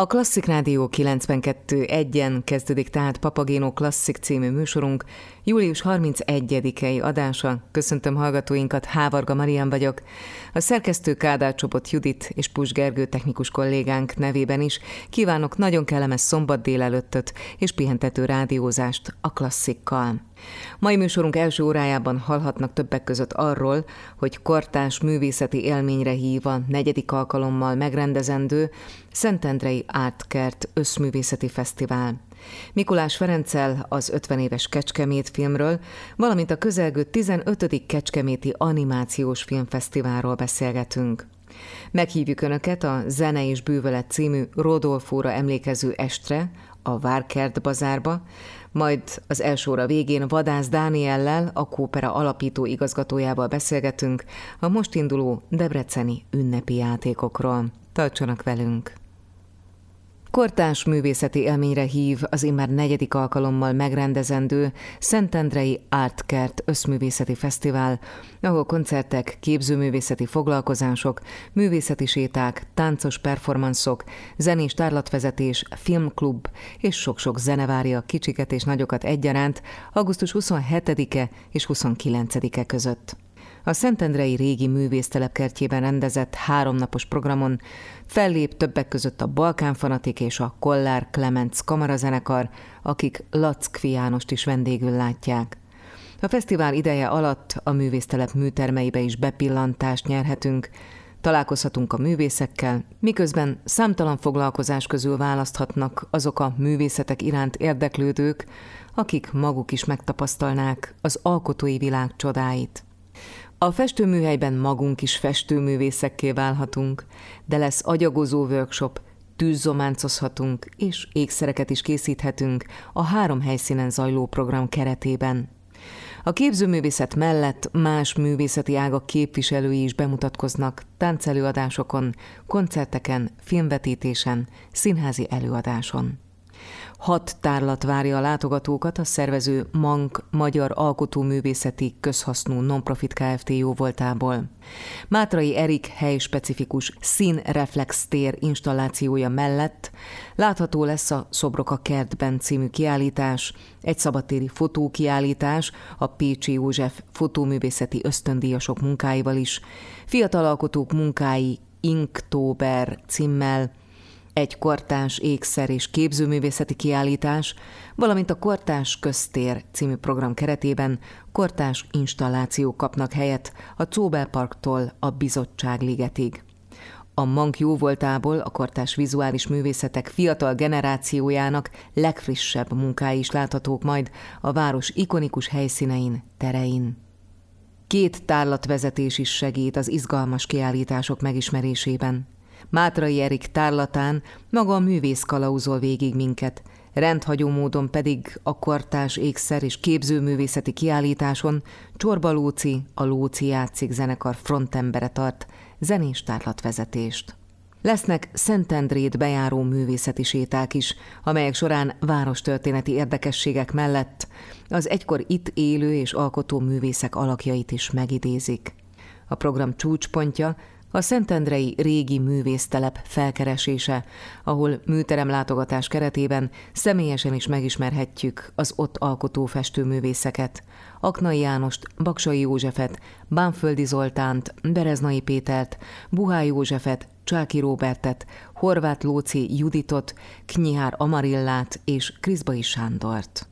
A Klasszik Rádió 92 egyen kezdődik tehát Papagéno Klasszik című műsorunk, július 31-i adása. Köszöntöm hallgatóinkat, Hávarga Marian vagyok. A szerkesztő Kádár Csobot Judit és Pus Gergő technikus kollégánk nevében is kívánok nagyon kellemes szombat délelőttöt és pihentető rádiózást a klasszikkal. Mai műsorunk első órájában hallhatnak többek között arról, hogy kortás művészeti élményre hív a negyedik alkalommal megrendezendő Szentendrei Ártkert Összművészeti Fesztivál. Mikulás Ferenccel az 50 éves Kecskemét filmről, valamint a közelgő 15. Kecskeméti Animációs Filmfesztiválról beszélgetünk. Meghívjuk Önöket a Zene és Bűvölet című Rodolfóra emlékező estre, a Várkert bazárba, majd az első óra végén Vadász Dániellel, a Kópera alapító igazgatójával beszélgetünk a most induló debreceni ünnepi játékokról. Tartsanak velünk! Kortás művészeti élményre hív az immár negyedik alkalommal megrendezendő Szentendrei Artkert Összművészeti Fesztivál, ahol koncertek, képzőművészeti foglalkozások, művészeti séták, táncos performanszok, zenés tárlatvezetés, filmklub és sok-sok zene várja a kicsiket és nagyokat egyaránt augusztus 27-e és 29-e között. A Szentendrei régi művésztelepkertjében rendezett háromnapos programon fellép többek között a Balkán Fanatik és a Kollár Clements kamarazenekar, akik Lackfi Jánost is vendégül látják. A fesztivál ideje alatt a művésztelep műtermeibe is bepillantást nyerhetünk, találkozhatunk a művészekkel, miközben számtalan foglalkozás közül választhatnak azok a művészetek iránt érdeklődők, akik maguk is megtapasztalnák az alkotói világ csodáit. A festőműhelyben magunk is festőművészekké válhatunk, de lesz agyagozó workshop, tűzzománcozhatunk és ékszereket is készíthetünk a három helyszínen zajló program keretében. A képzőművészet mellett más művészeti ágak képviselői is bemutatkoznak táncelőadásokon, koncerteken, filmvetítésen, színházi előadáson. Hat tárlat várja a látogatókat a szervező Mank Magyar Alkotóművészeti Közhasznú Nonprofit Kft. jóvoltából. Mátrai Erik helyspecifikus színreflex tér installációja mellett látható lesz a Szobrok a kertben című kiállítás, egy szabadtéri fotókiállítás a Pécsi József fotóművészeti ösztöndíjasok munkáival is, fiatal alkotók munkái Inktober címmel, egy kortás ékszer és képzőművészeti kiállítás, valamint a Kortás Köztér című program keretében kortás installációk kapnak helyet a Czóbel Parktól a Bizottság ligetig. A Mank jóvoltából a kortás vizuális művészetek fiatal generációjának legfrissebb munkái is láthatók majd a város ikonikus helyszínein, terein. Két tárlatvezetés is segít az izgalmas kiállítások megismerésében. Mátrai Erik tárlatán maga a művész kalauzol végig minket, rendhagyó módon pedig a kortás ékszer és képzőművészeti kiállításon Csorba Lóci, a Lóci játszik zenekar frontembere tart zenés tárlatvezetést. Lesznek Szentendrét bejáró művészeti séták is, amelyek során várostörténeti érdekességek mellett az egykor itt élő és alkotó művészek alakjait is megidézik. A program csúcspontja a Szentendrei régi művésztelep felkeresése, ahol műteremlátogatás keretében személyesen is megismerhetjük az ott alkotó festőművészeket. Aknai Jánost, Baksai Józsefet, Bánföldi Zoltánt, Bereznai Pétert, Buhá Józsefet, Csáki Róbertet, Horváth Lóci Juditot, Knyihár Amarillát és Kriszbai Sándort.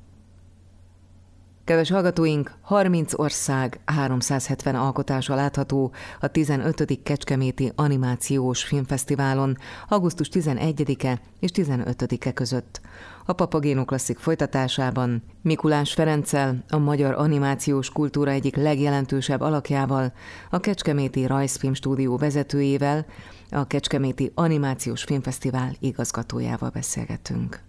Kedves hallgatóink, 30 ország 370 alkotása látható a 15. Kecskeméti Animációs Filmfesztiválon augusztus 11-e és 15-e között. A Papagéno Klasszik folytatásában Mikulás Ferenccel, a magyar animációs kultúra egyik legjelentősebb alakjával, a Kecskeméti Rajzfilm stúdió vezetőjével, a Kecskeméti Animációs Filmfesztivál igazgatójával beszélgetünk.